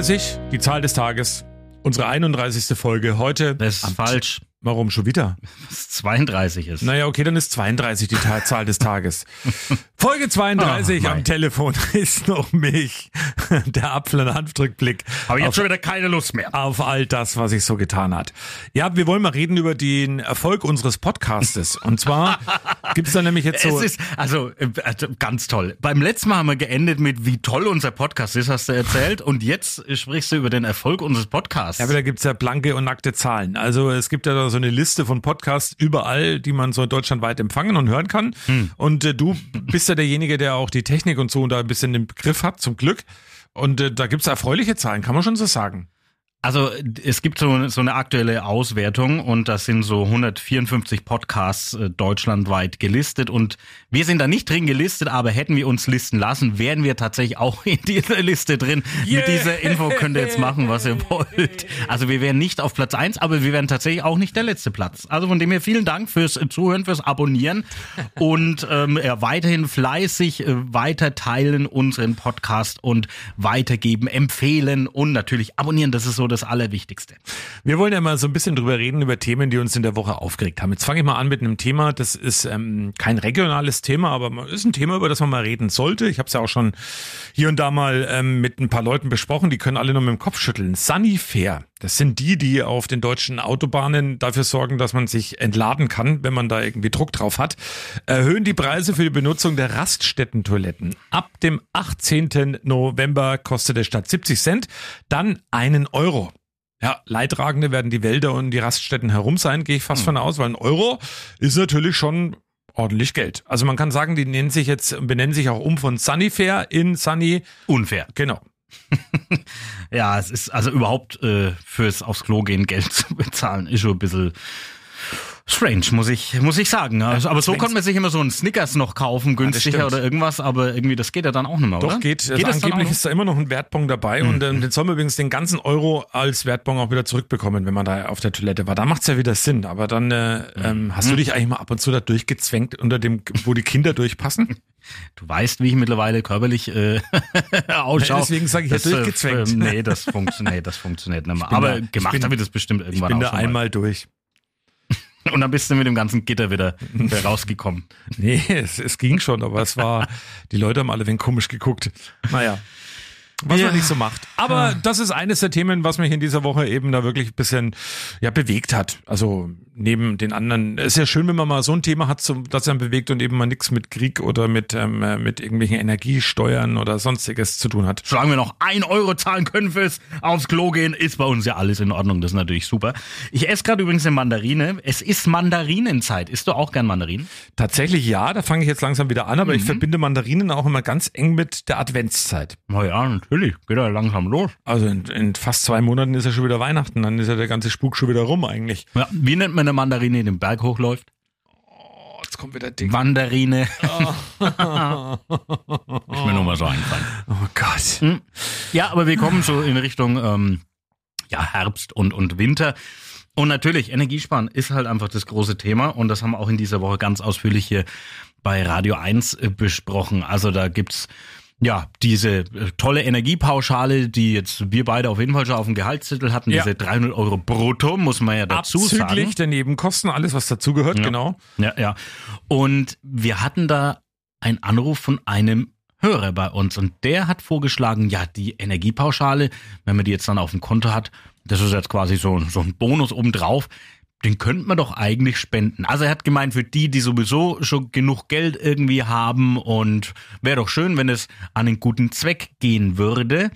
31, die Zahl des Tages. Unsere 31. Folge heute. Das ist falsch. Warum schon wieder? Was 32 ist. Naja, okay, dann ist 32 die Ta Zahl des Tages. Folge 32 Ah, am. Telefon ist noch mich. Der Apfel- und Hanfdrückblick. Aber ich auf, habe schon wieder keine Lust mehr. auf all das, was sich so getan hat. Ja, wir wollen mal reden über den Erfolg unseres Podcastes. Und zwar gibt's da nämlich jetzt so... Es ist, also, äh, also ganz toll. Beim letzten Mal haben wir geendet mit, wie toll unser Podcast ist, hast du erzählt. Und jetzt sprichst du über den Erfolg unseres Podcasts. Ja, aber da gibt's ja blanke und nackte Zahlen. Also es gibt ja da so eine Liste von Podcasts überall, die man so deutschlandweit empfangen und hören kann. Hm. Und äh, du bist ja derjenige, der auch die Technik und so da ein bisschen im Griff hat, zum Glück. Und äh, da gibt's erfreuliche Zahlen, kann man schon so sagen. Also es gibt so, so eine aktuelle Auswertung und das sind so 154 Podcasts äh, deutschlandweit gelistet und wir sind da nicht drin gelistet, aber hätten wir uns listen lassen, wären wir tatsächlich auch in dieser Liste drin. Yeah. Mit dieser Info könnt ihr jetzt machen, was ihr wollt. Also wir wären nicht auf Platz eins, aber wir wären tatsächlich auch nicht der letzte Platz. Also von dem her vielen Dank fürs Zuhören, fürs Abonnieren und ähm, ja, weiterhin fleißig äh, weiter teilen unseren Podcast und weitergeben, empfehlen und natürlich abonnieren. Das ist so das Allerwichtigste. Wir wollen ja mal so ein bisschen drüber reden, über Themen, die uns in der Woche aufgeregt haben. Jetzt fange ich mal an mit einem Thema, das ist ähm, kein regionales Thema, aber ist ein Thema, über das man mal reden sollte. Ich habe es ja auch schon hier und da mal ähm, mit ein paar Leuten besprochen, die können alle nur mit dem Kopf schütteln. Sunnyfair, das sind die, die auf den deutschen Autobahnen dafür sorgen, dass man sich entladen kann, wenn man da irgendwie Druck drauf hat, erhöhen die Preise für die Benutzung der Raststättentoiletten. Ab dem 18. November kostet der statt 70 Cent dann einen Euro. Ja, Leidtragende werden die Wälder und die Raststätten herum sein, gehe ich fast von aus, weil ein Euro ist natürlich schon ordentlich Geld. Also man kann sagen, die nennen sich jetzt, benennen sich auch um von Sunnyfair in Sunny. Unfair. Genau. Ja, es ist also überhaupt äh, fürs aufs Klo gehen Geld zu bezahlen, ist schon ein bisschen strange, muss ich, muss ich sagen. Also, aber so konnte man sich immer so einen Snickers noch kaufen, günstiger stimmt. oder irgendwas, aber irgendwie, das geht ja dann auch nicht mehr, Doch, oder? geht. geht also auch angeblich ist da immer noch ein Wertbon dabei und ähm, den soll man übrigens den ganzen Euro als Wertbon auch wieder zurückbekommen, wenn man da auf der Toilette war. Da macht's ja wieder Sinn. Aber dann äh, ähm, hast du dich eigentlich mal ab und zu da durchgezwängt unter dem, wo die Kinder durchpassen? Du weißt, wie ich mittlerweile körperlich äh, ausschaue. Ja, deswegen sag ich ja Das, äh, durchgezwängt. äh, nee, das funktioniert, nee, das funktioniert nicht mehr. Aber da- ich gemacht habe ich das bestimmt Ich irgendwann bin auch da schon mal. einmal durch. Und dann bist du mit dem ganzen Gitter wieder, rausgekommen. Nee, es, es ging schon, aber es war, die Leute haben alle wenig komisch geguckt. Naja. Was Ja. man nicht so macht. Aber das ist eines der Themen, was mich in dieser Woche eben da wirklich ein bisschen ja, bewegt hat. Also neben den anderen. Es ist ja schön, wenn man mal so ein Thema hat, so- das einen bewegt und eben mal nichts mit Krieg oder mit, ähm, äh, mit irgendwelchen Energiesteuern oder sonstiges zu tun hat. Solange wir noch ein Euro zahlen können fürs aufs Klo gehen, ist bei uns ja alles in Ordnung. Das ist natürlich super. Ich esse gerade übrigens eine Mandarine. Es ist Mandarinenzeit. Isst du auch gern Mandarinen? Tatsächlich ja, da fange ich jetzt langsam wieder an, aber ich verbinde Mandarinen auch immer ganz eng mit der Adventszeit. Na ja, natürlich. Geht ja langsam los. Also in, in fast zwei Monaten ist ja schon wieder Weihnachten, dann ist ja der ganze Spuk schon wieder rum eigentlich. Ja, wie nennt man eine Mandarine, die den Berg hochläuft? Oh, jetzt kommt wieder dick. Mandarine. ist mir nur mal so eingefallen. Oh Gott. Ja, aber wir kommen so in Richtung ähm, ja, Herbst und, und Winter. Und natürlich, Energiesparen ist halt einfach das große Thema. Und das haben wir auch in dieser Woche ganz ausführlich hier bei Radio 1 äh, besprochen. Also da gibt's ja diese äh, tolle Energiepauschale, die jetzt wir beide auf jeden Fall schon auf dem Gehaltszettel hatten. Ja. Diese 300 Euro brutto, muss man ja dazu sagen. Abzüglich der Nebenkosten, alles was dazugehört, Ja. genau. Ja, ja. Und wir hatten da einen Anruf von einem Hörer bei uns und der hat vorgeschlagen, ja, die Energiepauschale, wenn man die jetzt dann auf dem Konto hat, das ist jetzt quasi so, so ein Bonus obendrauf, den könnte man doch eigentlich spenden. Also er hat gemeint, für die, die sowieso schon genug Geld irgendwie haben und wäre doch schön, wenn es an einen guten Zweck gehen würde.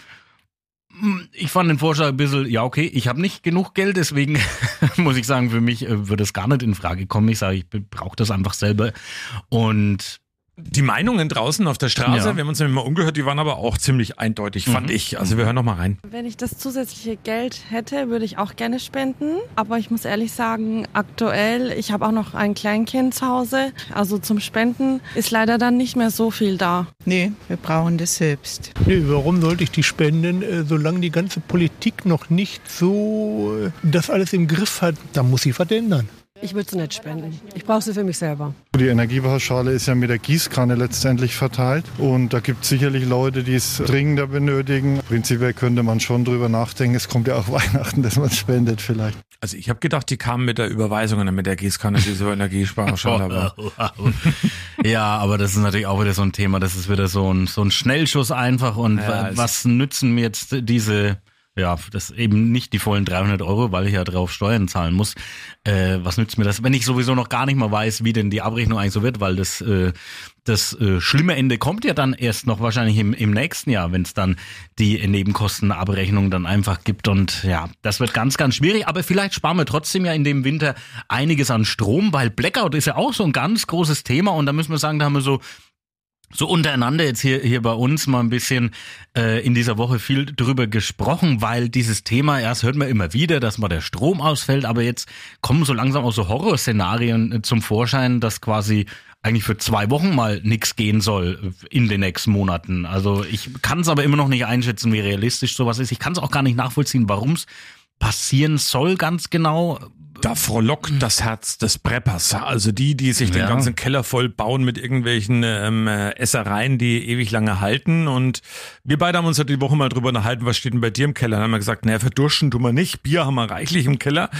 Hm, Ich fand den Vorschlag ein bisschen, ja okay, ich habe nicht genug Geld, deswegen muss ich sagen, für mich äh, würde es gar nicht in Frage kommen. Ich sage, ich brauche das einfach selber. Und Die Meinungen draußen auf der Straße, Ja. wir haben uns nämlich mal umgehört, die waren aber auch ziemlich eindeutig, fand Mhm. ich. Also wir hören noch mal rein. Wenn ich das zusätzliche Geld hätte, würde ich auch gerne spenden. Aber ich muss ehrlich sagen, aktuell, ich habe auch noch ein Kleinkind zu Hause. Also zum Spenden ist leider dann nicht mehr so viel da. Nee, wir brauchen das selbst. Nee, warum sollte ich die spenden, äh, solange die ganze Politik noch nicht so äh, das alles im Griff hat? Da muss sie was ändern. Ich würde sie nicht spenden. Ich brauche sie für mich selber. Die Energiepauschale ist ja mit der Gießkanne letztendlich verteilt und da gibt es sicherlich Leute, die es dringender benötigen. Prinzipiell könnte man schon drüber nachdenken, es kommt ja auch Weihnachten, dass man spendet vielleicht. Also ich habe gedacht, die kamen mit der Überweisung und dann mit der Gießkanne, diese Energiesparschale. aber ja, aber das ist natürlich auch wieder so ein Thema. Das ist wieder so ein, so ein Schnellschuss einfach. Und Ja, was nützen mir jetzt diese, ja, das eben nicht die vollen 300 Euro, weil ich ja drauf Steuern zahlen muss. Äh, was nützt mir das, wenn ich sowieso noch gar nicht mal weiß, wie denn die Abrechnung eigentlich so wird, weil das, äh, das äh, schlimme Ende kommt ja dann erst noch wahrscheinlich im, im nächsten Jahr, wenn es dann die Nebenkostenabrechnung dann einfach gibt. Und ja, das wird ganz, ganz schwierig. Aber vielleicht sparen wir trotzdem ja in dem Winter einiges an Strom, weil Blackout ist ja auch so ein ganz großes Thema. Und da müssen wir sagen, da haben wir so so untereinander jetzt hier, hier bei uns mal ein bisschen äh, in dieser Woche viel drüber gesprochen, weil dieses Thema, erst hört man immer wieder, dass mal der Strom ausfällt, aber jetzt kommen so langsam auch so Horrorszenarien äh, zum Vorschein, dass quasi eigentlich für zwei Wochen mal nichts gehen soll äh, in den nächsten Monaten. Also ich kann es aber immer noch nicht einschätzen, wie realistisch sowas ist. Ich kann es auch gar nicht nachvollziehen, warum es passieren soll ganz genau. Da frohlockt das Herz des Preppers. Also die, die sich den Ja. ganzen Keller voll bauen mit irgendwelchen ähm, äh, Essereien, die ewig lange halten. Und wir beide haben uns ja die Woche mal drüber unterhalten, was steht denn bei dir im Keller? Dann haben wir gesagt, naja, verdursten tun wir nicht. Bier haben wir reichlich im Keller.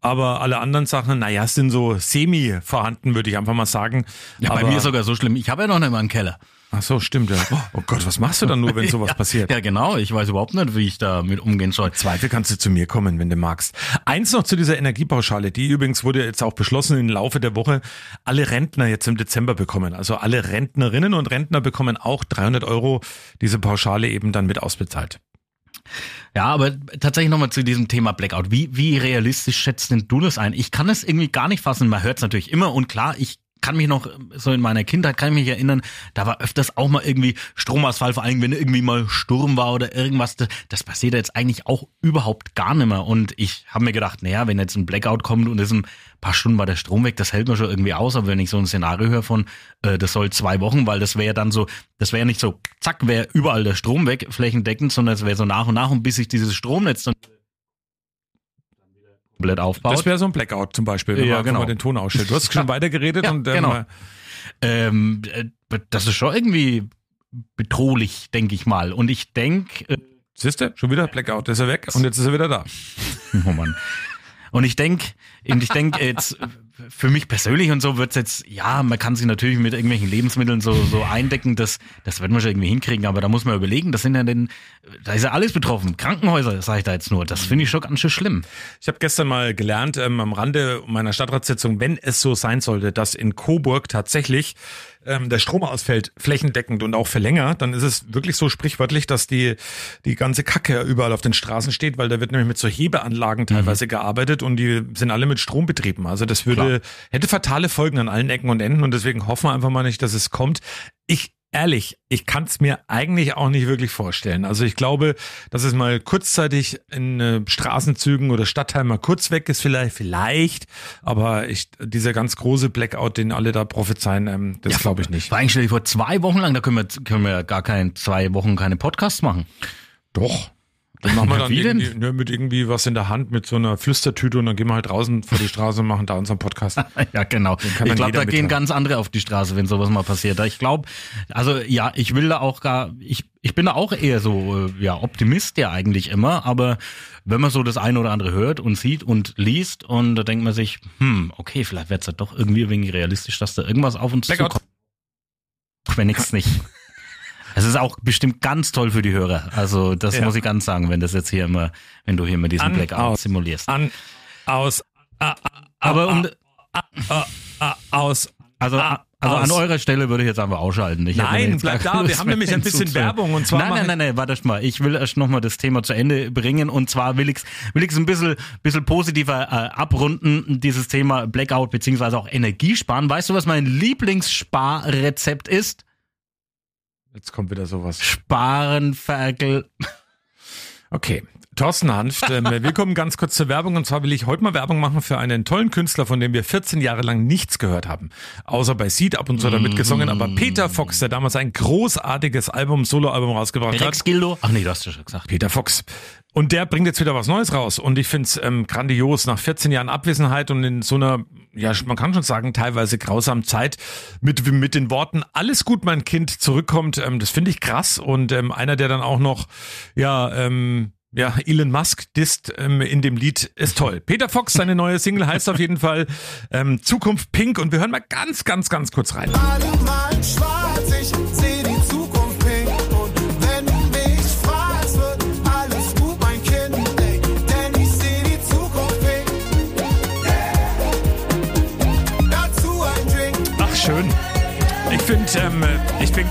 Aber alle anderen Sachen, naja, sind so semi vorhanden, würde ich einfach mal sagen. Ja, Aber, bei mir ist sogar so schlimm. Ich habe ja noch nicht mal einen Keller. Ach so, stimmt ja. Oh Gott, was machst du dann nur, wenn sowas ja, passiert? Ja, genau. Ich weiß überhaupt nicht, wie ich damit umgehen soll. Zweifel kannst du zu mir kommen, wenn du magst. Eins noch zu dieser Energiepauschale, die übrigens wurde jetzt auch beschlossen im Laufe der Woche, alle Rentner jetzt im Dezember bekommen. Also alle Rentnerinnen und Rentner bekommen auch 300 Euro diese Pauschale eben dann mit ausbezahlt. Ja, aber tatsächlich nochmal zu diesem Thema Blackout. Wie, wie realistisch schätzt denn du das ein? Ich kann es irgendwie gar nicht fassen. Man hört es natürlich immer und klar, ich kann mich noch, so in meiner Kindheit kann ich mich erinnern, da war öfters auch mal irgendwie Stromausfall, vor allem wenn irgendwie mal Sturm war oder irgendwas. Das, passiert jetzt eigentlich auch überhaupt gar nicht mehr. Und ich habe mir gedacht, naja, wenn jetzt ein Blackout kommt und ist ein paar Stunden mal der Strom weg, das hält man schon irgendwie aus. Aber wenn ich so ein Szenario höre von, äh, das soll zwei Wochen, weil das wäre dann so, das wäre nicht so, zack, wäre überall der Strom weg, flächendeckend, sondern es wäre so nach und nach und bis sich dieses Stromnetz dann komplett aufbaut. Das wäre so ein Blackout zum Beispiel, wenn Ja, man genau. den Ton ausstellt. Du hast schon weitergeredet Ja, und ähm, genau. ähm, äh, das ist schon irgendwie bedrohlich, denke ich mal. Und ich denke, äh, siehst du, schon wieder Blackout, ist er weg und jetzt ist er wieder da. oh Mann. Und ich denke, und ich denke jetzt für mich persönlich und so wird's jetzt, ja, man kann sich natürlich mit irgendwelchen Lebensmitteln so, so eindecken, das, das wird man schon irgendwie hinkriegen, aber da muss man überlegen, das sind ja denn, da ist ja alles betroffen. Krankenhäuser, sage ich da jetzt nur. Das finde ich schon ganz schön schlimm. Ich habe gestern mal gelernt ähm, am Rande meiner Stadtratssitzung, wenn es so sein sollte, dass in Coburg tatsächlich ähm, der Strom ausfällt, flächendeckend und auch für länger, dann ist es wirklich so sprichwörtlich, dass die, die ganze Kacke überall auf den Straßen steht, weil da wird nämlich mit so Hebeanlagen teilweise gearbeitet und die sind alle mit Strom betrieben. Also das würde, hätte fatale Folgen an allen Ecken und Enden und deswegen hoffen wir einfach mal nicht, dass es kommt. Ich Ehrlich, ich kann es mir eigentlich auch nicht wirklich vorstellen. Also ich glaube, dass es mal kurzzeitig in äh, Straßenzügen oder Stadtteilen mal kurz weg ist, vielleicht, vielleicht. Aber ich, dieser ganz große Blackout, den alle da prophezeien, ähm, das glaube ich nicht. Vor allem stell vor, zwei Wochen lang, da können wir, können wir gar kein, zwei Wochen keine Podcasts machen. Doch. Dann machen wir dann Wie irgendwie, ne, mit irgendwie was in der Hand, mit so einer Flüstertüte und dann gehen wir halt draußen vor die Straße und machen da unseren Podcast. Ja, genau. Ich glaube, da gehen ganz andere auf die Straße, wenn sowas mal passiert. Ich glaube, also ja, ich will da auch gar, ich, ich bin da auch eher so, äh, ja, Optimist ja eigentlich immer, aber wenn man so das eine oder andere hört und sieht und liest und da denkt man sich, hm, okay, vielleicht wird's ja doch irgendwie wenig realistisch, dass da irgendwas auf uns Blackout. zukommt. Wenn ich's nicht. Es ist auch bestimmt ganz toll für die Hörer. Also das Ja. muss ich ganz sagen, wenn das jetzt hier immer, wenn du hier immer diesen An, Blackout aus. simulierst. An, aus, ah, ah, Aber um, ah, aus. Also, also an eurer Stelle würde ich jetzt einfach ausschalten. Ich Nein, bleib da. Wir haben nämlich ein bisschen hinzuzuhören. Werbung und zwar Nein, nein, nein, nein, warte mal. Ich will erst nochmal das Thema zu Ende bringen und zwar will ich es will ich's ein bisschen, bisschen positiver äh, abrunden, dieses Thema Blackout beziehungsweise auch Energiesparen. Weißt du, was mein Lieblingssparrezept ist? Jetzt kommt wieder sowas. Sparen, Ferkel. Okay. Thorsten Hanft, ähm, wir kommen ganz kurz zur Werbung und zwar will ich heute mal Werbung machen für einen tollen Künstler, von dem wir 14 Jahre lang nichts gehört haben. Außer bei Seed ab und zu damit gesungen, aber Peter Fox, der damals ein großartiges Album, Soloalbum rausgebracht hat. Rex Gildo? Ach nee, du hast ja schon gesagt. Peter Fox. Und der bringt jetzt wieder was Neues raus. Und ich find's ähm, grandios, nach 14 Jahren Abwesenheit und in so einer, ja, man kann schon sagen, teilweise grausamen Zeit mit, mit den Worten, alles gut, mein Kind, zurückkommt. Ähm, das finde ich krass. Und ähm, einer, der dann auch noch, ja, ähm, ja, Elon Musk disst ähm, in dem Lied ist toll. Peter Fox, seine neue Single heißt auf jeden Fall ähm, Zukunft Pink und wir hören mal ganz, ganz, ganz kurz rein. Alle malen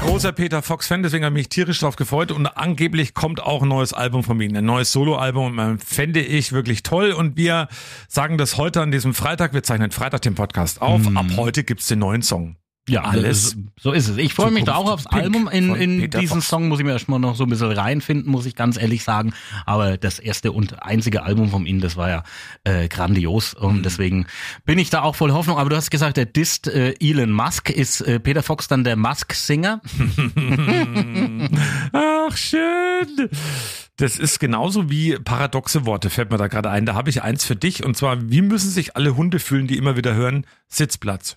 großer Peter Fox-Fan, deswegen habe ich mich tierisch drauf gefreut und angeblich kommt auch ein neues Album von ihm, ein neues Soloalbum, ähm, fände ich wirklich toll und wir sagen das heute an diesem Freitag, wir zeichnen Freitag den Podcast auf, ab heute gibt's den neuen Song. Ja, Alles. So ist es. Ich freue mich da auch aufs Pink Album. In, in Peter diesen Fox. Song muss ich mir erstmal noch so ein bisschen reinfinden, muss ich ganz ehrlich sagen. Aber das erste und einzige Album von ihm, das war ja äh, grandios. Und Mhm. deswegen bin ich da auch voll Hoffnung. Aber du hast gesagt, der disst äh, Elon Musk. Ist äh, Peter Fox dann der Musk-Singer? Ach, schön. Das ist genauso wie paradoxe Worte, fällt mir da gerade ein. Da habe ich eins für dich und zwar, wie müssen sich alle Hunde fühlen, die immer wieder hören, Sitzplatz.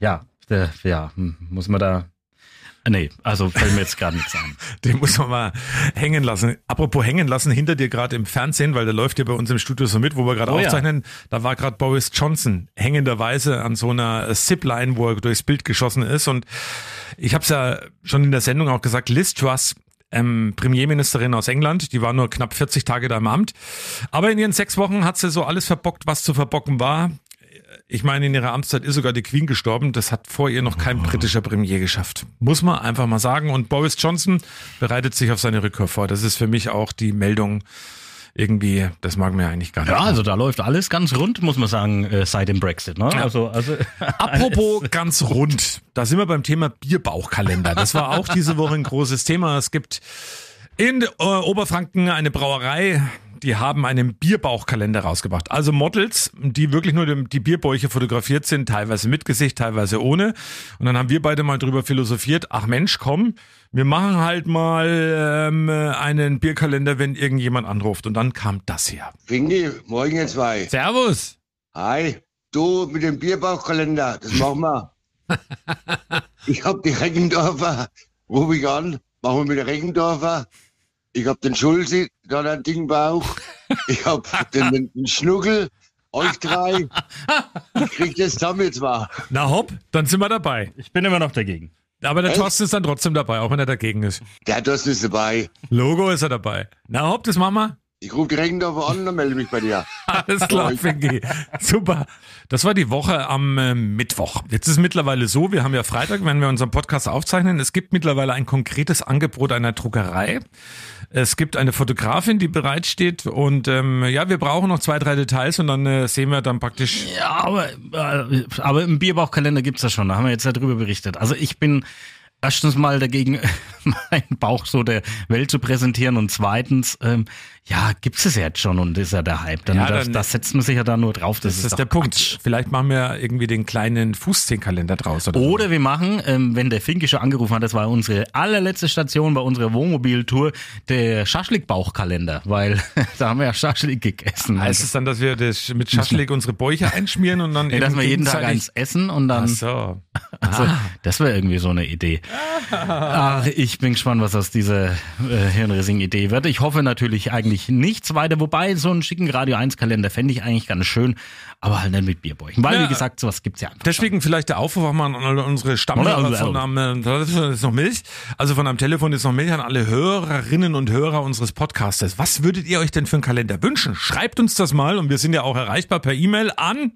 Ja, der, ja, hm, muss man da. Nee, also fällt mir jetzt gar nichts ein. Den muss man mal hängen lassen. Apropos hängen lassen, hinter dir gerade im Fernsehen, weil der läuft ja bei uns im Studio so mit, wo wir gerade Oh ja. aufzeichnen, da war gerade Boris Johnson hängenderweise an so einer Zipline, wo er durchs Bild geschossen ist. Und ich habe es ja schon in der Sendung auch gesagt, Liz Truss, ähm, Premierministerin aus England, die war nur knapp 40 Tage da im Amt. Aber in ihren sechs Wochen hat sie so alles verbockt, was zu verbocken war. Ich meine, in ihrer Amtszeit ist sogar die Queen gestorben. Das hat vor ihr noch kein britischer Premier geschafft. Muss man einfach mal sagen. Und Boris Johnson bereitet sich auf seine Rückkehr vor. Das ist für mich auch die Meldung irgendwie, das mag mir eigentlich gar nicht. Ja, also da läuft alles ganz rund, muss man sagen, äh, seit dem Brexit. Ne? Also, also Apropos ganz rund, da sind wir beim Thema Bierbauchkalender. Das war auch diese Woche ein großes Thema. Es gibt in äh, Oberfranken eine Brauerei, die haben einen Bierbauchkalender rausgebracht. Also Models, die wirklich nur die, Bierbäuche fotografiert sind, teilweise mit Gesicht, teilweise ohne. Und dann haben wir beide mal drüber philosophiert, ach Mensch, komm, wir machen halt mal ähm, einen Bierkalender, wenn irgendjemand anruft. Und dann kam das hier. Fingi, morgen ihr zwei. Servus. Hi, du mit dem Bierbauchkalender, das machen wir. ich hab die Reckendorfer, ruf ich an, machen wir mit der Reckendorfer. Ich hab den Schulzi, da hat einen Dingbauch. Ich hab den, den, den Schnuckel, euch drei. Ich krieg das zusammen jetzt mal. Na hopp, dann sind wir dabei. ich bin immer noch dagegen. Aber der Echt? Thorsten ist dann trotzdem dabei, auch wenn er dagegen ist. Der Thorsten ist dabei. Logo ist er dabei. Na hopp, das machen wir. Ich ruf die Reckendorfer an und melde mich bei dir. Alles klar, Fingi. Super. Das war die Woche am äh, Mittwoch. Jetzt ist mittlerweile so, wir haben ja Freitag, wenn wir unseren Podcast aufzeichnen, es gibt mittlerweile ein konkretes Angebot einer Druckerei. Es gibt eine Fotografin, die bereitsteht und ähm, ja, wir brauchen noch zwei, drei Details und dann äh, sehen wir dann praktisch Ja, aber, äh, aber im Bierbauchkalender gibt's das schon, da haben wir jetzt ja drüber berichtet. Also ich bin erstens mal dagegen, meinen Bauch so der Welt zu präsentieren und zweitens, ähm, ja, gibt's es ja jetzt schon und ist ja der Hype. Dann, Ja, das, dann- das setzt man sich ja da nur drauf. Das, Das ist doch der Punkt. Quatsch. Vielleicht machen wir irgendwie den kleinen Fußzehnkalender draus. Oder, so. Oder wir machen, ähm, wenn der Finke schon angerufen hat, das war unsere allerletzte Station bei unserer Wohnmobiltour, der Schaschlik-Bauchkalender, weil da haben wir ja Schaschlik gegessen. Heißt es dann, dass wir das mit Schaschlik unsere Bäuche einschmieren und dann nee, dass wir jeden Tag eins essen und dann. Ach so. Also, das wäre irgendwie so eine Idee. Ach, ich bin gespannt, was aus dieser äh, hirnrissigen Idee wird. Ich hoffe natürlich eigentlich nichts weiter, wobei so einen schicken Radio 1 Kalender fände ich eigentlich ganz schön, aber halt nicht mit Bierbäuchen. Weil, Ja. wie gesagt, sowas gibt's ja einfach. Deswegen vielleicht der Aufruf auch mal an alle unsere Stammhörer Oder- von am, äh, ist noch Milch. Also von am Telefon ist noch Milch an alle Hörerinnen und Hörer unseres Podcastes. Was würdet ihr euch denn für einen Kalender wünschen? Schreibt uns das mal und wir sind ja auch erreichbar per E-Mail an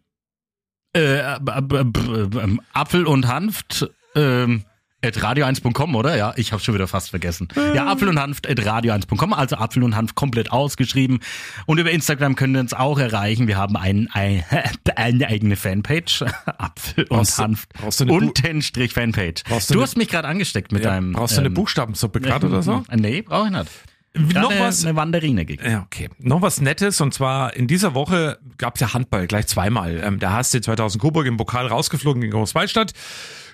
Äh, äh, äh, äh, äh, Apfel und Hanft, ähm, at radio1.com, oder? Ja, ich habe schon wieder fast vergessen. Ja, Apfel und Hanf at radio1.com, also Apfel und Hanf komplett ausgeschrieben. Und über Instagram können wir uns auch erreichen. Wir haben ein, ein, eine eigene Fanpage. Apfel und Brauchst du- Hanf. brauchst du eine Untenstrich Fanpage. Brauchst Du, du eine- hast mich gerade angesteckt mit Ja, deinem. brauchst du eine ähm, Buchstabensuppe gerade oder so? Nee, brauche ich nicht. Noch Gerade was? Eine Wanderine gegeben. Ja, okay. Noch was Nettes und zwar in dieser Woche gab's ja Handball gleich zweimal. Ähm, der HSC 2000 Coburg im Pokal rausgeflogen gegen Großwaldstadt.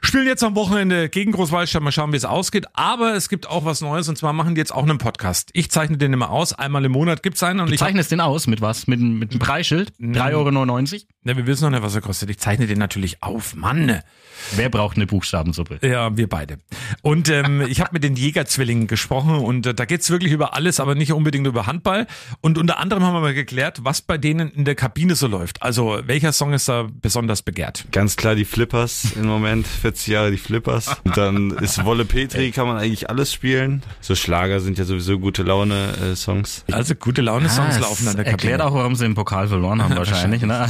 Spielen jetzt am Wochenende gegen Großwaldstadt. Mal schauen, wie es ausgeht. Aber es gibt auch was Neues und zwar machen die jetzt auch einen Podcast. Ich zeichne den immer aus. Einmal im Monat gibt's einen und Du ich zeichnest den aus mit was? Mit, mit dem Preisschild? 3,99 Euro? ne, wir wissen noch nicht, was er kostet. Ich zeichne den natürlich auf. Mann. Wer braucht eine Buchstabensuppe? Ja, wir beide. Und ähm, ich habe mit den Jägerzwillingen gesprochen und äh, da geht's wirklich über alles, aber nicht unbedingt über Handball. Und unter anderem haben wir mal geklärt, was bei denen in der Kabine so läuft. Also welcher Song ist da besonders begehrt? Ganz klar die Flippers im Moment, 40 Jahre die Flippers. Und dann ist Wolle Petri, kann man eigentlich alles spielen. So Schlager sind ja sowieso gute Laune äh, Songs. Also gute Laune-Songs Ah, laufen an der Erklärt Kabine. auch, warum sie den Pokal verloren haben wahrscheinlich. ne?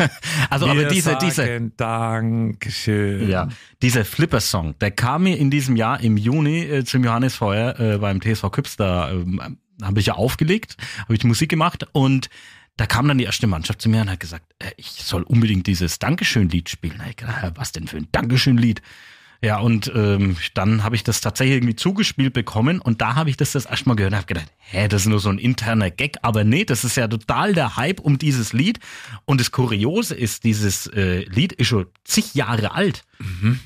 Also aber Wir diese, diese, sagen Dankeschön. ja, dieser Flipper-Song, der kam mir in diesem Jahr im Juni äh, zum Johannesfeuer äh, beim TSV Küps, da ähm, habe ich ja aufgelegt, habe ich die Musik gemacht und da kam dann die erste Mannschaft zu mir und hat gesagt, äh, ich soll unbedingt dieses Dankeschön-Lied spielen. Da ich gedacht, "Hä, was denn für ein Dankeschön-Lied? Ja, und ähm, dann habe ich das tatsächlich irgendwie zugespielt bekommen und da habe ich das das erste Mal gehört und habe gedacht, hä, das ist nur so ein interner Gag, aber nee, das ist ja total der Hype um dieses Lied und das Kuriose ist, dieses äh, Lied ist schon zig Jahre alt.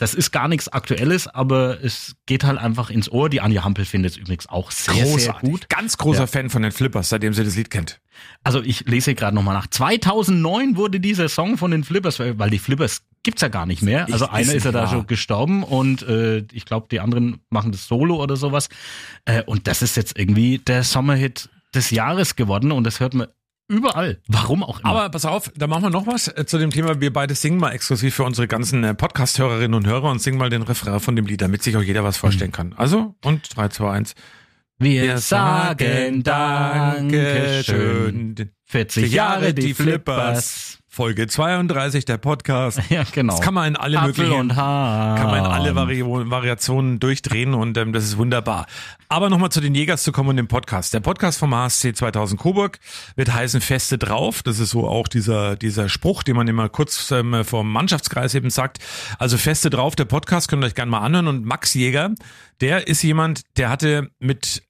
Das ist gar nichts Aktuelles, aber es geht halt einfach ins Ohr. Die Anja Hampel findet es übrigens auch sehr, sehr Großartig. gut. Ganz großer Ja. Fan von den Flippers, seitdem sie das Lied kennt. Also ich lese gerade nochmal nach. 2009 wurde dieser Song von den Flippers, weil die Flippers gibt's ja gar nicht mehr. Also Ich- einer ist ja da schon gestorben und äh, ich glaube, die anderen machen das Solo oder sowas. Äh, und das ist jetzt irgendwie der Sommerhit des Jahres geworden und das hört man überall. Warum auch immer. Aber pass auf, da machen wir noch was äh, zu dem Thema. Wir beide singen mal exklusiv für unsere ganzen äh, Podcast-Hörerinnen und Hörer und singen mal den Refrain von dem Lied, damit sich auch jeder was vorstellen kann. Also, und 3, 2, 1. wir sagen Dankeschön. 40 Jahre die Flippers. Folge 32 der Podcast. Ja, genau. Das kann man in alle Apfel möglichen und Hahn. kann man in alle Vari Variationen durchdrehen und ähm, das ist wunderbar. Aber nochmal zu den Jägers zu kommen und dem Podcast. Der Podcast vom HSC 2000 Coburg wird heißen Feste drauf. Das ist so auch dieser, dieser Spruch, den man immer kurz ähm, vom Mannschaftskreis eben sagt. Also Feste drauf, der Podcast könnt ihr euch gerne mal anhören. Und Max Jäger, der ist jemand, der hatte mit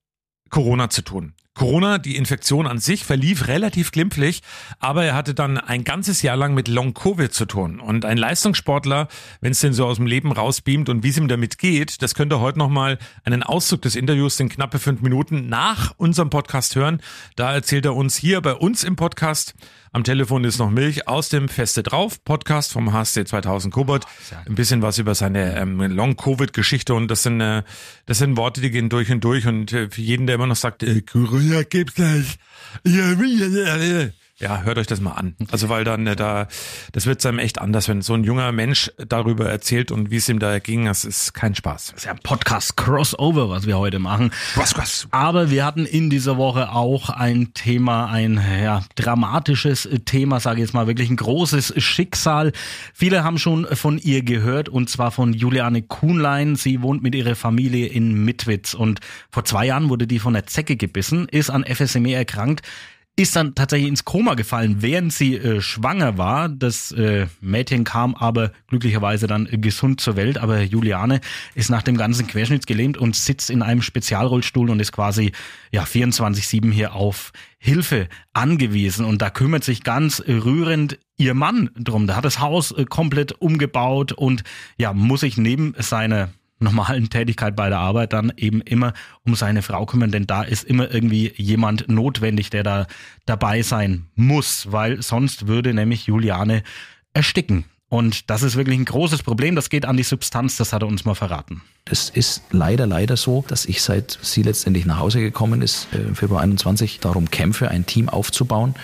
Corona zu tun. Corona, die Infektion an sich verlief relativ glimpflich, aber er hatte dann ein ganzes Jahr lang mit Long-Covid zu tun. Und ein Leistungssportler, wenn es denn so aus dem Leben rausbeamt und wie es ihm damit geht, das könnt ihr heute nochmal einen Auszug des Interviews in knappe fünf Minuten nach unserem Podcast hören. Da erzählt er uns hier bei uns im Podcast. Am Telefon ist noch Milch aus dem Feste drauf Podcast vom HSC 2000 Kobot. Ein bisschen was über seine ähm, Long-Covid-Geschichte und das sind äh, das sind Worte, die gehen durch und durch und äh, für jeden, der immer noch sagt, äh, Corona gibt's nicht. Ja, Ja, hört euch das mal an. Also weil dann äh, da, das wird einem echt anders, wenn so ein junger Mensch darüber erzählt und wie es ihm da ging. Das ist kein Spaß. Das ist ja ein Podcast-Crossover, was wir heute machen. Was, was? Aber wir hatten in dieser Woche auch ein Thema, ein ja, dramatisches Thema, sage ich jetzt mal, wirklich ein großes Schicksal. Viele haben schon von ihr gehört und zwar von Juliane Kuhnlein. Sie wohnt mit ihrer Familie in Mitwitz und vor zwei Jahren wurde die von der Zecke gebissen, ist an FSME erkrankt. Ist dann tatsächlich ins Koma gefallen, während sie äh, schwanger war. Das äh, Mädchen kam aber glücklicherweise dann äh, gesund zur Welt. Aber Juliane ist nach dem ganzen Querschnittsgelähmt und sitzt in einem Spezialrollstuhl und ist quasi ja 24/7 hier auf Hilfe angewiesen. Und da kümmert sich ganz rührend ihr Mann drum. Der hat das Haus äh, komplett umgebaut und ja muss sich neben seiner normalen Tätigkeit bei der Arbeit dann eben immer um seine Frau kümmern, denn da ist immer irgendwie jemand notwendig, der da dabei sein muss, weil sonst würde nämlich Juliane ersticken. Und das ist wirklich ein großes Problem. Das geht an die Substanz, das hat er uns mal verraten. Es ist leider, leider so, dass ich seit sie letztendlich nach Hause gekommen ist, äh, im Februar 21, darum kämpfe, ein Team aufzubauen,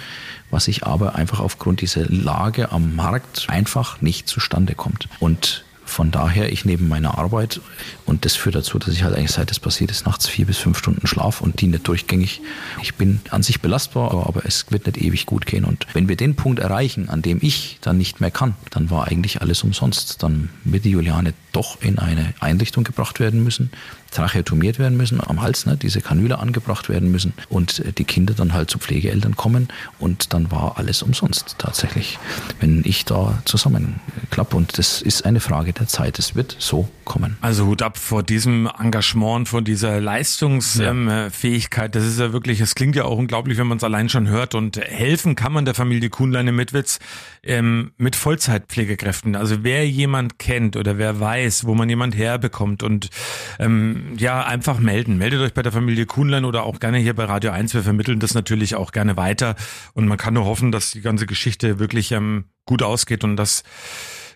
was ich aber einfach aufgrund dieser Lage am Markt einfach nicht zustande kommt. Und von daher, ich neben meiner Arbeit und das führt dazu, dass ich halt eigentlich seit das passiert ist, nachts vier bis fünf Stunden Schlaf und die nicht durchgängig. Ich bin an sich belastbar, aber, es wird nicht ewig gut gehen. Und wenn wir den Punkt erreichen, an dem ich dann nicht mehr kann, dann war eigentlich alles umsonst. Dann wird die Juliane doch in eine Einrichtung gebracht werden müssen, tracheotomiert werden müssen am Hals, ne, diese Kanüle angebracht werden müssen und äh, die Kinder dann halt zu Pflegeeltern kommen und dann war alles umsonst tatsächlich, wenn ich da zusammenklappe und das ist eine Frage der Zeit, es wird so kommen. Also Hut ab vor diesem Engagement, vor dieser Leistungsfähigkeit. Das ist ja wirklich, es klingt ja auch unglaublich, wenn man es allein schon hört. Und helfen kann man der Familie Kuhnlein in Mitwitz ähm, mit Vollzeitpflegekräften. Also wer jemand kennt oder wer weiß, wo man jemand herbekommt und ähm, ja, einfach melden. Meldet euch bei der Familie Kuhnlein oder auch gerne hier bei Radio 1. Wir vermitteln das natürlich auch gerne weiter. Und man kann nur hoffen, dass die ganze Geschichte wirklich ähm, gut ausgeht und dass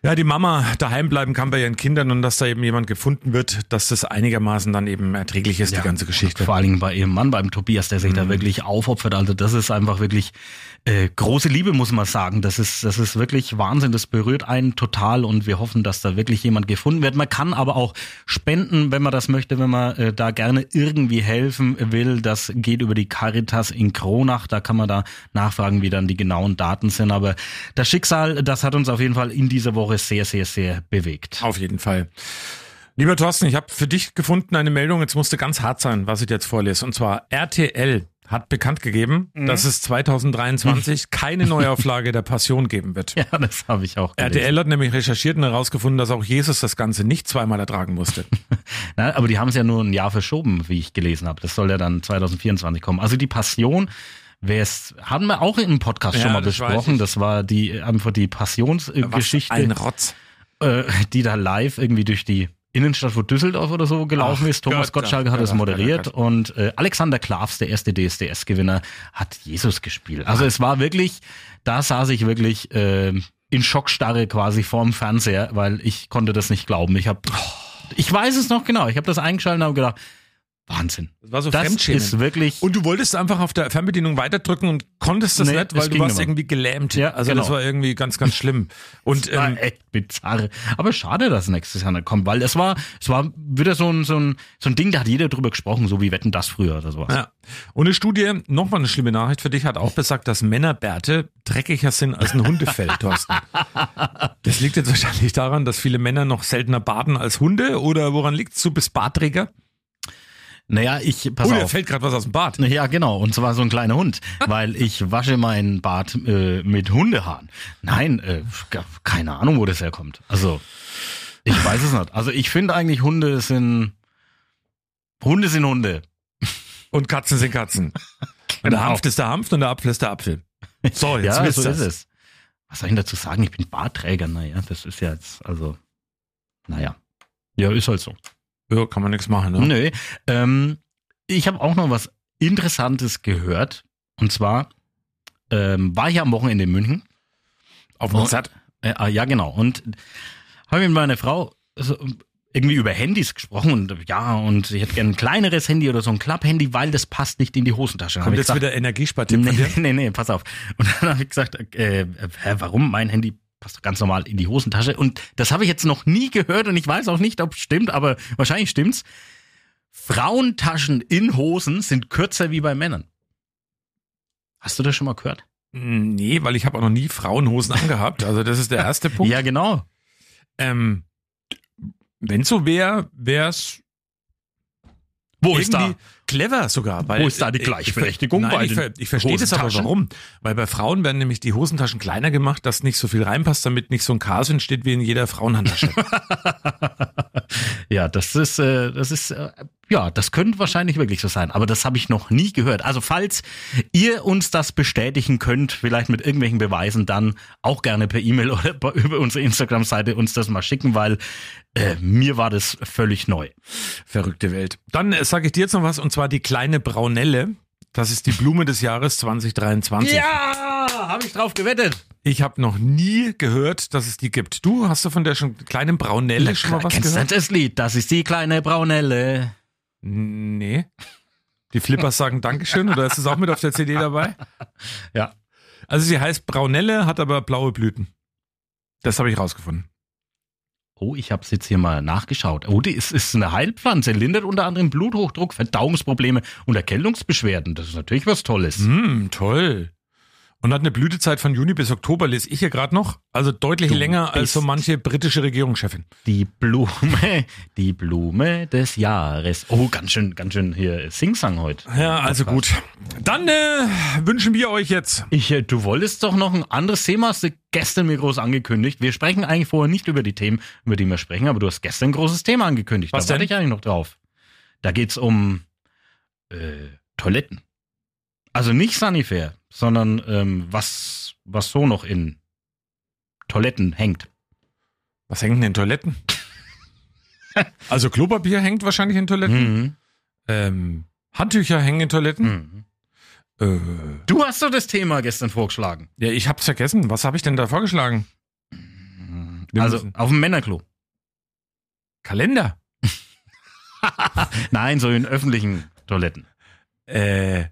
ja, die Mama daheim bleiben kann bei ihren Kindern und dass da eben jemand gefunden wird, dass das einigermaßen dann eben erträglich ist, Ja, die ganze Geschichte. Vor allen Dingen bei ihrem Mann, beim Tobias, der sich Mhm. da wirklich aufopfert. Also das ist einfach wirklich äh, große Liebe, muss man sagen. Das ist, das ist wirklich Wahnsinn. Das berührt einen total und wir hoffen, dass da wirklich jemand gefunden wird. Man kann aber auch spenden, wenn man das möchte, wenn man äh, da gerne irgendwie helfen will. Das geht über die Caritas in Kronach. Da kann man da nachfragen, wie dann die genauen Daten sind. Aber das Schicksal, das hat uns auf jeden Fall in dieser Woche sehr, sehr, sehr bewegt. Auf jeden Fall. Lieber Thorsten, ich habe für dich gefunden eine Meldung, jetzt musste ganz hart sein, was ich jetzt vorlese. Und zwar RTL hat bekannt gegeben, Mhm. dass es 2023 keine Neuauflage der Passion geben wird. Ja, das habe ich auch gelesen. RTL hat nämlich recherchiert und herausgefunden, dass auch Jesus das Ganze nicht zweimal ertragen musste. Na, aber die haben es ja nur ein Jahr verschoben, wie ich gelesen habe. Das soll ja dann 2024 kommen. Also die Passion, wer es haben wir auch im Podcast Ja, schon mal das besprochen. Das war die einfach die Passionsgeschichte, ein Rotz. äh, die da live irgendwie durch die Innenstadt von Düsseldorf oder so gelaufen Ach ist. Thomas Gott, Gottschalk hat es moderiert Gott, und äh, Alexander Klavs, der erste DSDS-Gewinner, hat Jesus gespielt. Also es war wirklich, da saß ich wirklich äh, in Schockstarre quasi vorm Fernseher, weil ich konnte das nicht glauben. Ich habe, ich weiß es noch genau. Ich habe das eingeschaltet und habe gedacht, Wahnsinn. Das war so Das Fremdschämen. ist wirklich. Und du wolltest einfach auf der Fernbedienung weiterdrücken und konntest das Nee, nicht, weil es du warst mehr. irgendwie gelähmt. Ja, also genau. das war irgendwie ganz, ganz schlimm. Und war ähm, echt bizarr. Aber schade, dass nächstes Jahr nicht kommt, weil es war, es war wieder so ein, so ein, so ein Ding, da hat jeder drüber gesprochen, so wie Wetten das früher oder sowas. Ja. Und eine Studie, nochmal eine schlimme Nachricht für dich, hat auch besagt, dass Männerbärte dreckiger sind als ein Hundefell, Thorsten. Das liegt jetzt wahrscheinlich daran, dass viele Männer noch seltener baden als Hunde oder woran liegt's? Du bist Bartträger? Naja, ich, pass oh, auf. fällt gerade was aus dem Bad. Ja, genau. Und zwar so ein kleiner Hund, weil ich wasche meinen Bart äh, mit Hundehaaren. Nein, äh, keine Ahnung, wo das herkommt. Also, ich weiß es nicht. Also, ich finde eigentlich Hunde sind, Hunde sind Hunde. Und Katzen sind Katzen. Und der Hanft ist der Hanft und der Apfel ist der Apfel. So, jetzt ja, wisst so ihr's. ist es. Was soll ich dazu sagen? Ich bin Bartträger. Naja, das ist ja jetzt, also, naja. Ja, ist halt so. Ja, kann man nichts machen, ne? Nö. Ähm, ich habe auch noch was Interessantes gehört. Und zwar ähm, war ich am Wochenende in München. Auf dem Konzert? Äh, ah, ja, genau. Und habe mit meiner Frau so irgendwie über Handys gesprochen und ja, und ich hätte gerne ein kleineres Handy oder so ein Klapp-Handy, weil das passt nicht in die Hosentasche. Kommt jetzt gesagt, wieder Energiespartipp nee, nee, nee, pass auf. Und dann habe ich gesagt, äh, warum mein Handy passt ganz normal in die Hosentasche? Und das habe ich jetzt noch nie gehört und ich weiß auch nicht, ob es stimmt, aber wahrscheinlich stimmt's. Frauentaschen in Hosen sind kürzer wie bei Männern. Hast du das schon mal gehört? Nee, weil ich habe auch noch nie Frauenhosen angehabt. Also das ist der erste Punkt. Ja, genau. Ähm, wenn so wäre, wär's Wo ist da? Clever sogar. Weil, Wo ist da die Gleichberechtigung ich, ver- bei Nein, ich, ver ich verstehe das aber warum. Weil bei Frauen werden nämlich die Hosentaschen kleiner gemacht, dass nicht so viel reinpasst, damit nicht so ein Chaos entsteht wie in jeder Frauenhandtasche. Ja, das ist, äh, das ist, äh, ja, das könnte wahrscheinlich wirklich so sein. Aber das habe ich noch nie gehört. Also falls ihr uns das bestätigen könnt, vielleicht mit irgendwelchen Beweisen, dann auch gerne per E-Mail oder bei- über unsere Instagram-Seite uns das mal schicken, weil äh, mir war das völlig neu. Verrückte Welt. Dann äh, sage ich dir jetzt noch was, und zwar die kleine Braunelle. Das ist die Blume des Jahres 2023. Ja, habe ich drauf gewettet. Ich habe noch nie gehört, dass es die gibt. Du, hast du von der schon kleinen Braunelle schon mal was Kennst du gehört? das Lied? Das ist die kleine Braunelle. Nee. Die Flippers sagen Dankeschön oder ist es auch mit auf der CD dabei? Ja. Also sie heißt Braunelle, hat aber blaue Blüten. Das habe ich rausgefunden. Oh, ich habe es jetzt hier mal nachgeschaut. Oh, die ist, ist eine Heilpflanze, lindert unter anderem Bluthochdruck, Verdauungsprobleme und Erkältungsbeschwerden. Das ist natürlich was Tolles. Hm, toll. Und hat eine Blütezeit von Juni bis Oktober, lese ich hier gerade noch. Also deutlich Du länger als so manche britische Regierungschefin. Die Blume, die Blume des Jahres. Oh, ganz schön, ganz schön hier Singsang heute. Ja, also gut. Dann äh, wünschen wir euch jetzt. Ich, äh, du wolltest doch noch ein anderes Thema, hast du gestern mir groß angekündigt. Wir sprechen eigentlich vorher nicht über die Themen, über die wir sprechen, aber du hast gestern ein großes Thema angekündigt. Was da warte denn? ich eigentlich noch drauf. Da geht's um äh, Toiletten. Also nicht Sanifair, sondern ähm, was, was so noch in Toiletten hängt. Was hängt denn in Toiletten? also Klopapier hängt wahrscheinlich in Toiletten. Mhm. Ähm, Handtücher hängen in Toiletten. Mhm. Äh, Du hast doch das Thema gestern vorgeschlagen. ja, ich hab's vergessen. Was habe ich denn da vorgeschlagen? Wir Also müssen- auf dem Männerklo. Kalender. Nein, so in öffentlichen Toiletten. Äh,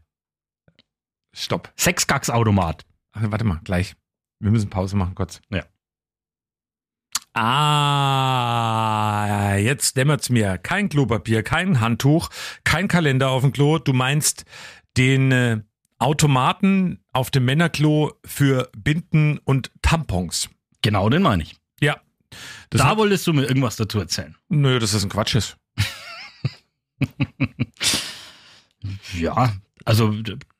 stopp. Sexkacksautomat. Ach, warte mal, gleich. Wir müssen Pause machen, kurz. Ja. Ah, jetzt dämmert's mir. Kein Klopapier, kein Handtuch, kein Kalender auf dem Klo. Du meinst den äh, Automaten auf dem Männerklo für Binden und Tampons. Genau, den meine ich. Ja. Das da hat- wolltest du mir irgendwas dazu erzählen. Nö, dass das ein Quatsch ist. Ja, also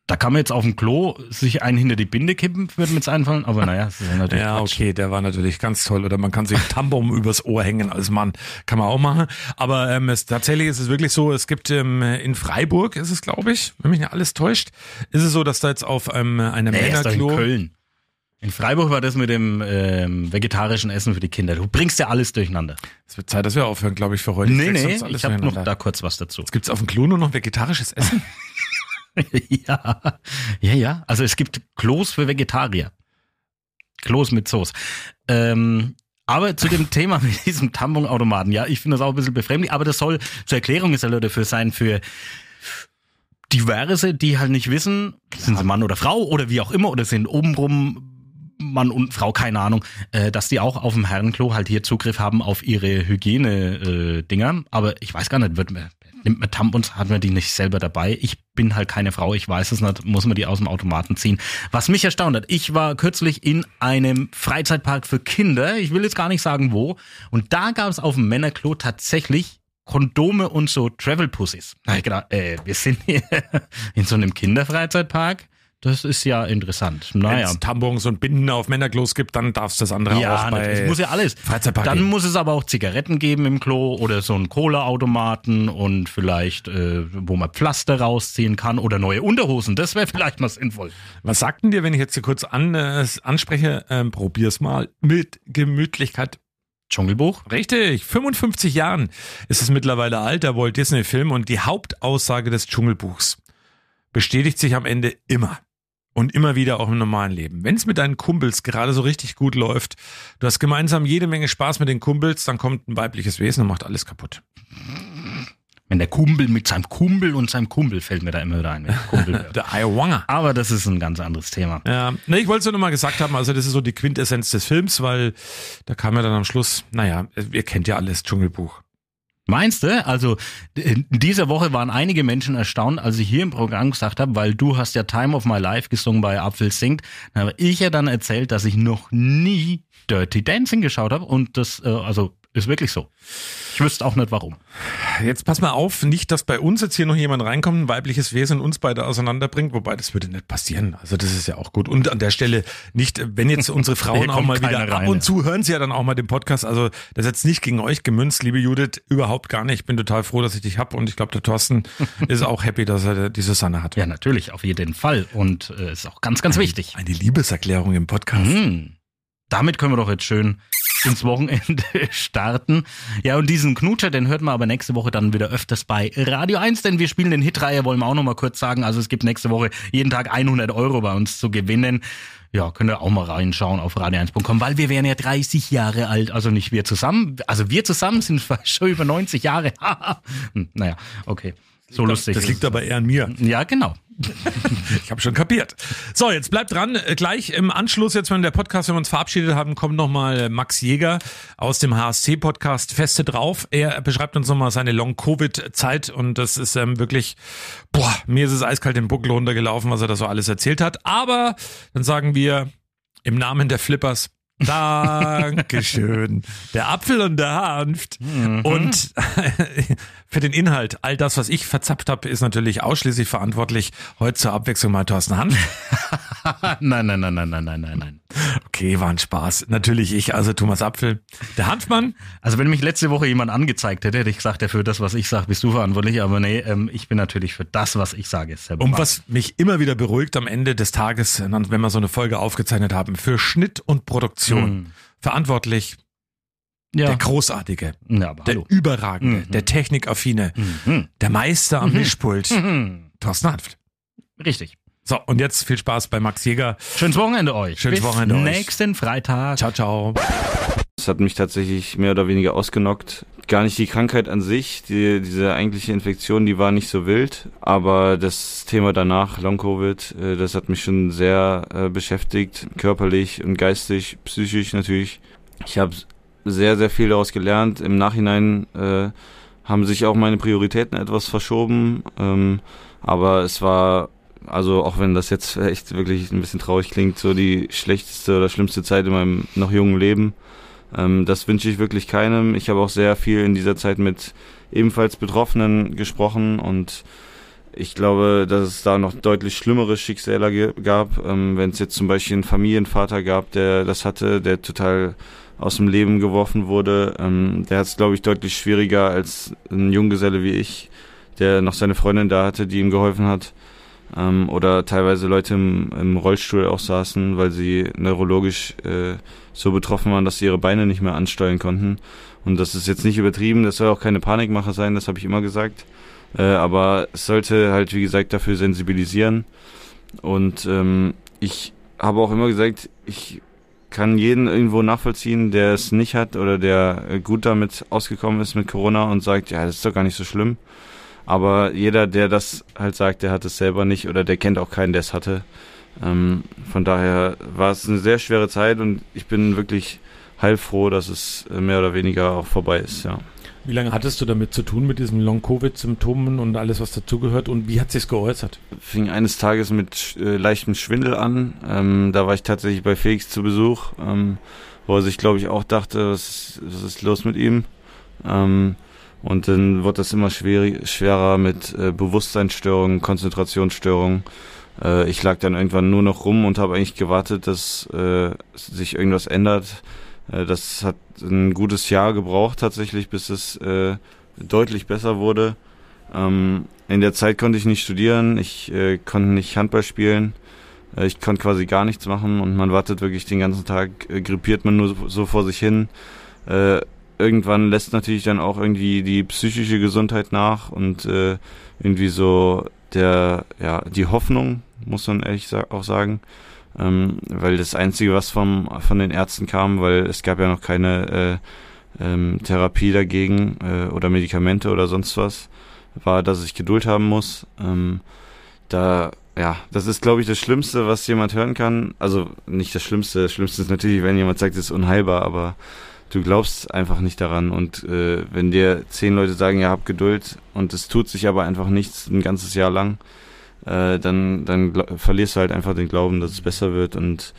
da kann man jetzt auf dem Klo sich einen hinter die Binde kippen, würde mir jetzt einfallen, aber naja, das ist ja natürlich Ja, Quatsch. okay, der war natürlich ganz toll. Oder man kann sich einen Tampon übers Ohr hängen als Mann. Kann man auch machen. Aber ähm, es, tatsächlich ist es wirklich so, es gibt ähm, in Freiburg, ist es glaube ich, wenn mich nicht alles täuscht, ist es so, dass da jetzt auf ähm, einem Nee, ist doch in Männerklo... Köln. In Freiburg war das mit dem ähm, vegetarischen Essen für die Kinder. Du bringst ja alles durcheinander. Es wird Zeit, dass wir aufhören, glaube ich, für heute. Nee, krieg's nee, ich habe noch da kurz was dazu. Jetzt gibt's auf dem Klo nur noch vegetarisches Essen. ja, ja, ja. Also es gibt Klos für Vegetarier. Klos mit Soße. Ähm, aber zu dem Thema mit diesem Tamponautomaten, ja, ich finde das auch ein bisschen befremdlich, aber das soll zur Erklärung ist ja dafür sein für diverse, die halt nicht wissen, sind sie Mann oder Frau oder wie auch immer oder sind obenrum Mann und Frau, keine Ahnung, äh, dass die auch auf dem Herrenklo halt hier Zugriff haben auf ihre Hygiene-Dinger. Aber ich weiß gar nicht, wird nimmt man Tampons, hat man die nicht selber dabei? Ich bin halt keine Frau, ich weiß es nicht, muss man die aus dem Automaten ziehen. Was mich erstaunt hat, ich war kürzlich in einem Freizeitpark für Kinder, ich will jetzt gar nicht sagen wo, und da gab es auf dem Männerklo tatsächlich Kondome und so Travel Pussies. Da ich gedacht, äh, wir sind hier in so einem Kinderfreizeitpark. Das ist ja interessant. Wenn Naja. es Tampons und Binden auf Männerklos gibt, dann darf's das andere Ja, auch bei es muss ja alles. Freizeitpark Dann muss es aber auch Zigaretten geben im Klo oder so einen Cola-Automaten und vielleicht, äh, wo man Pflaster rausziehen kann oder neue Unterhosen. Das wäre vielleicht mal sinnvoll. Was sagten dir, wenn ich jetzt hier kurz an, äh, anspreche, ähm, probier's mal mit Gemütlichkeit. Dschungelbuch? Richtig, 55 Jahren ist es mittlerweile alt, der Walt Disney Film und die Hauptaussage des Dschungelbuchs bestätigt sich am Ende immer. Und immer wieder auch im normalen Leben. Wenn es mit deinen Kumpels gerade so richtig gut läuft, du hast gemeinsam jede Menge Spaß mit den Kumpels, dann kommt ein weibliches Wesen und macht alles kaputt. Wenn der Kumpel mit seinem Kumpel und seinem Kumpel fällt mir da immer wieder ein. Der Iowanga. Aber das ist ein ganz anderes Thema. Ja, ne, ich wollte es nur noch mal gesagt haben, also das ist so die Quintessenz des Films, weil da kam ja dann am Schluss, naja, ihr kennt ja alles Dschungelbuch. Meinst du? Also in dieser Woche waren einige Menschen erstaunt, als ich hier im Programm gesagt habe, weil du hast ja Time of My Life gesungen bei Apfel singt. Dann habe ich ja dann erzählt, dass ich noch nie Dirty Dancing geschaut habe und das, äh, also ist wirklich so. Ich wüsste auch nicht warum. Jetzt pass mal auf, nicht, dass bei uns jetzt hier noch jemand reinkommt, ein weibliches Wesen uns beide auseinanderbringt, wobei das würde nicht passieren. Also das ist ja auch gut. Und an der Stelle nicht, wenn jetzt unsere Frauen auch mal wieder keiner ab rein, und zu hören sie ja dann auch mal den Podcast. Also das ist jetzt nicht gegen euch gemünzt, liebe Judith, überhaupt gar nicht. Ich bin total froh, dass ich dich hab und ich glaube, der Thorsten ist auch happy, dass er die Susanne hat. Ja, natürlich, auf jeden Fall. Und äh, ist auch ganz, ganz wichtig. Eine Liebeserklärung im Podcast. Hm. Damit können wir doch jetzt schön ins Wochenende starten. Ja, und diesen Knutscher, den hört man aber nächste Woche dann wieder öfters bei Radio 1, denn wir spielen den Hitreihe, wollen wir auch noch mal kurz sagen. Also es gibt nächste Woche jeden Tag 100 Euro bei uns zu gewinnen. Ja, könnt ihr auch mal reinschauen auf radio1.com, weil wir wären ja 30 Jahre alt, also nicht wir zusammen. Also wir zusammen sind schon über 90 Jahre. Hm, naja, okay. So lustig. Das liegt aber eher an mir. Ja, genau. Ich habe schon kapiert. So, jetzt bleibt dran. Äh, Gleich im Anschluss, jetzt wenn der Podcast, wenn wir uns verabschiedet haben, kommt nochmal Max Jäger aus dem HSC-Podcast Feste drauf. Er beschreibt uns nochmal seine Long-Covid-Zeit und das ist ähm, wirklich, boah, mir ist es eiskalt den Buckel runtergelaufen, was er da so alles erzählt hat. Aber dann sagen wir im Namen der Flippers, Dankeschön. Der Apfel und der Hanft. Und für den Inhalt, all das, was ich verzappt habe, ist natürlich ausschließlich verantwortlich heute zur Abwechslung mal Thorsten Hanft. nein, nein, nein, nein, nein, nein, nein, nein. Okay, war ein Spaß. Natürlich ich, also Thomas Apfel. Der Hanfmann, Also wenn mich letzte Woche jemand angezeigt hätte, hätte ich gesagt, ja, für das, was ich sage, bist du verantwortlich. Aber nee, ähm, ich bin natürlich für das, was ich sage, selber und was mich immer wieder beruhigt am Ende des Tages, wenn wir so eine Folge aufgezeichnet haben, für Schnitt und Produktion verantwortlich ja. der Großartige, ja, aber der hallo. Überragende, der Technikaffine, Mhm. der Meister am Mischpult, Mhm. Thorsten Hanft. Richtig. So, und jetzt viel Spaß bei Max Jäger. Schönes Wochenende euch. Schönes Bis Wochenende euch. nächsten Freitag. Ciao, ciao. Es hat mich tatsächlich mehr oder weniger ausgenockt. Gar nicht die Krankheit an sich, die, diese eigentliche Infektion, die war nicht so wild, aber das Thema danach, Long-Covid, äh, das hat mich schon sehr äh, beschäftigt, körperlich und geistig, psychisch natürlich. Ich habe sehr, sehr viel daraus gelernt. Im Nachhinein äh, haben sich auch meine Prioritäten etwas verschoben, ähm, aber es war also auch wenn das jetzt echt wirklich ein bisschen traurig klingt, so die schlechteste oder schlimmste Zeit in meinem noch jungen Leben. Ähm, das wünsche ich wirklich keinem. Ich habe auch sehr viel in dieser Zeit mit ebenfalls Betroffenen gesprochen und ich glaube, dass es da noch deutlich schlimmere Schicksale gab. Ähm, wenn es jetzt zum Beispiel einen Familienvater gab, der das hatte, der total aus dem Leben geworfen wurde, ähm, der hat es, glaube ich, deutlich schwieriger als ein Junggeselle wie ich, der noch seine Freundin da hatte, die ihm geholfen hat ähm, oder teilweise Leute im, im Rollstuhl auch saßen, weil sie neurologisch äh, so betroffen waren, dass sie ihre Beine nicht mehr ansteuern konnten. Und das ist jetzt nicht übertrieben, das soll auch keine Panikmache sein, das habe ich immer gesagt. Äh, aber es sollte halt, wie gesagt, dafür sensibilisieren. Und ähm, ich habe auch immer gesagt, ich kann jeden irgendwo nachvollziehen, der es nicht hat oder der äh, gut damit ausgekommen ist mit Corona und sagt, ja, das ist doch gar nicht so schlimm. Aber jeder, der das halt sagt, der hat es selber nicht oder der kennt auch keinen, der es hatte. Ähm, von daher war es eine sehr schwere Zeit und ich bin wirklich heilfroh, dass es äh, mehr oder weniger auch vorbei ist, ja. Wie lange hattest du damit zu tun, mit diesen Long-Covid-Symptomen und alles, was dazugehört? Und wie hat sich's geäußert? Fing eines Tages mit äh, leichtem Schwindel an. Ähm, da war ich tatsächlich bei Felix zu Besuch, ähm, wo er sich, glaube ich, auch dachte, was, was ist los mit ihm? Ähm, und dann wird das immer schwer, schwerer mit äh, Bewusstseinsstörungen, Konzentrationsstörungen. Äh, ich lag dann irgendwann nur noch rum und habe eigentlich gewartet, dass äh, sich irgendwas ändert. Äh, das hat ein gutes Jahr gebraucht tatsächlich, bis es äh, deutlich besser wurde. Ähm, in der Zeit konnte ich nicht studieren, ich äh, konnte nicht Handball spielen, äh, ich konnte quasi gar nichts machen und man wartet wirklich den ganzen Tag, äh, grippiert man nur so, so vor sich hin. Äh, irgendwann lässt natürlich dann auch irgendwie die psychische Gesundheit nach und äh, irgendwie so der, ja, die Hoffnung, muss man ehrlich auch sagen. Ähm, weil das Einzige, was vom, von den Ärzten kam, weil es gab ja noch keine äh, ähm, Therapie dagegen äh, oder Medikamente oder sonst was, war, dass ich Geduld haben muss. Ähm, da, ja, das ist, glaube ich, das Schlimmste, was jemand hören kann. Also nicht das Schlimmste. Das Schlimmste ist natürlich, wenn jemand sagt, es ist unheilbar, aber du glaubst einfach nicht daran. Und äh, wenn dir zehn Leute sagen, ja, hab Geduld und es tut sich aber einfach nichts ein ganzes Jahr lang, äh, dann, dann verlierst du halt einfach den Glauben, dass es besser wird. Und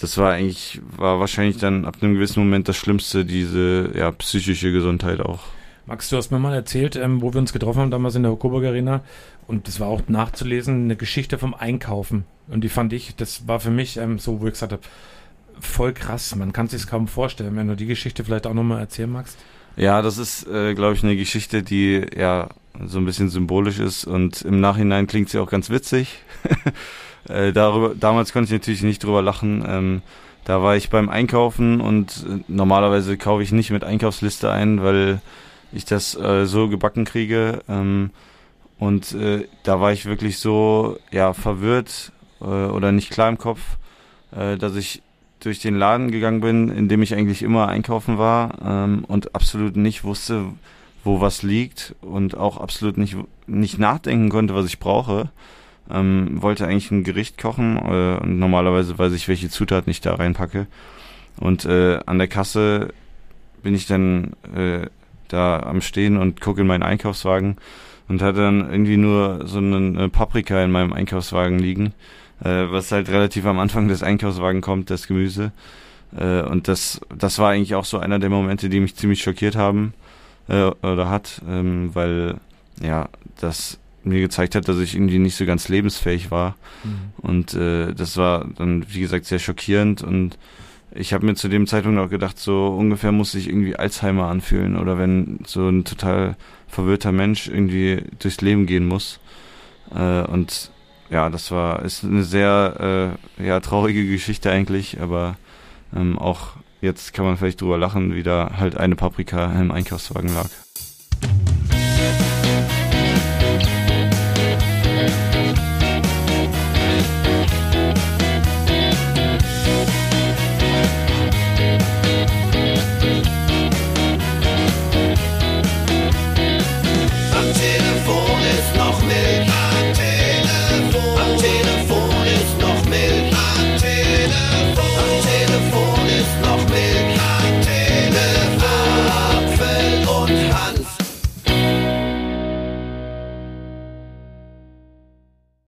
das war eigentlich, war wahrscheinlich dann ab einem gewissen Moment das Schlimmste, diese ja, psychische Gesundheit auch. Max, du hast mir mal erzählt, ähm, wo wir uns getroffen haben, damals in der Coburg Arena. Und das war auch nachzulesen, eine Geschichte vom Einkaufen. Und die fand ich, das war für mich ähm, so, wo ich gesagt habe, voll krass. Man kann sich kaum vorstellen. Wenn du die Geschichte vielleicht auch nochmal erzählen magst. Ja, das ist, äh, glaube ich, eine Geschichte, die ja so ein bisschen symbolisch ist und im Nachhinein klingt sie auch ganz witzig. äh, darüber, damals konnte ich natürlich nicht drüber lachen. Ähm, da war ich beim Einkaufen und äh, normalerweise kaufe ich nicht mit Einkaufsliste ein, weil ich das äh, so gebacken kriege. Ähm, und äh, da war ich wirklich so ja verwirrt äh, oder nicht klar im Kopf, äh, dass ich durch den Laden gegangen bin, in dem ich eigentlich immer einkaufen war ähm, und absolut nicht wusste, wo was liegt und auch absolut nicht nicht nachdenken konnte, was ich brauche. ähm, wollte eigentlich ein Gericht kochen äh, und normalerweise weiß ich, welche Zutaten ich da reinpacke. Und äh, an der Kasse bin ich dann äh, da am Stehen und gucke in meinen Einkaufswagen und hatte dann irgendwie nur so eine, eine Paprika in meinem Einkaufswagen liegen, äh, was halt relativ am Anfang des Einkaufswagens kommt, das Gemüse. Äh, und das, das war eigentlich auch so einer der Momente, die mich ziemlich schockiert haben äh, oder hat, ähm, weil ja, das mir gezeigt hat, dass ich irgendwie nicht so ganz lebensfähig war. Mhm. Und äh, das war dann, wie gesagt, sehr schockierend und ich habe mir zu dem Zeitpunkt auch gedacht, so ungefähr muss sich irgendwie Alzheimer anfühlen oder wenn so ein total verwirrter Mensch irgendwie durchs Leben gehen muss. Äh, und ja, das war ist eine sehr äh, ja, traurige Geschichte eigentlich, aber ähm, auch jetzt kann man vielleicht drüber lachen, wie da halt eine Paprika im Einkaufswagen lag.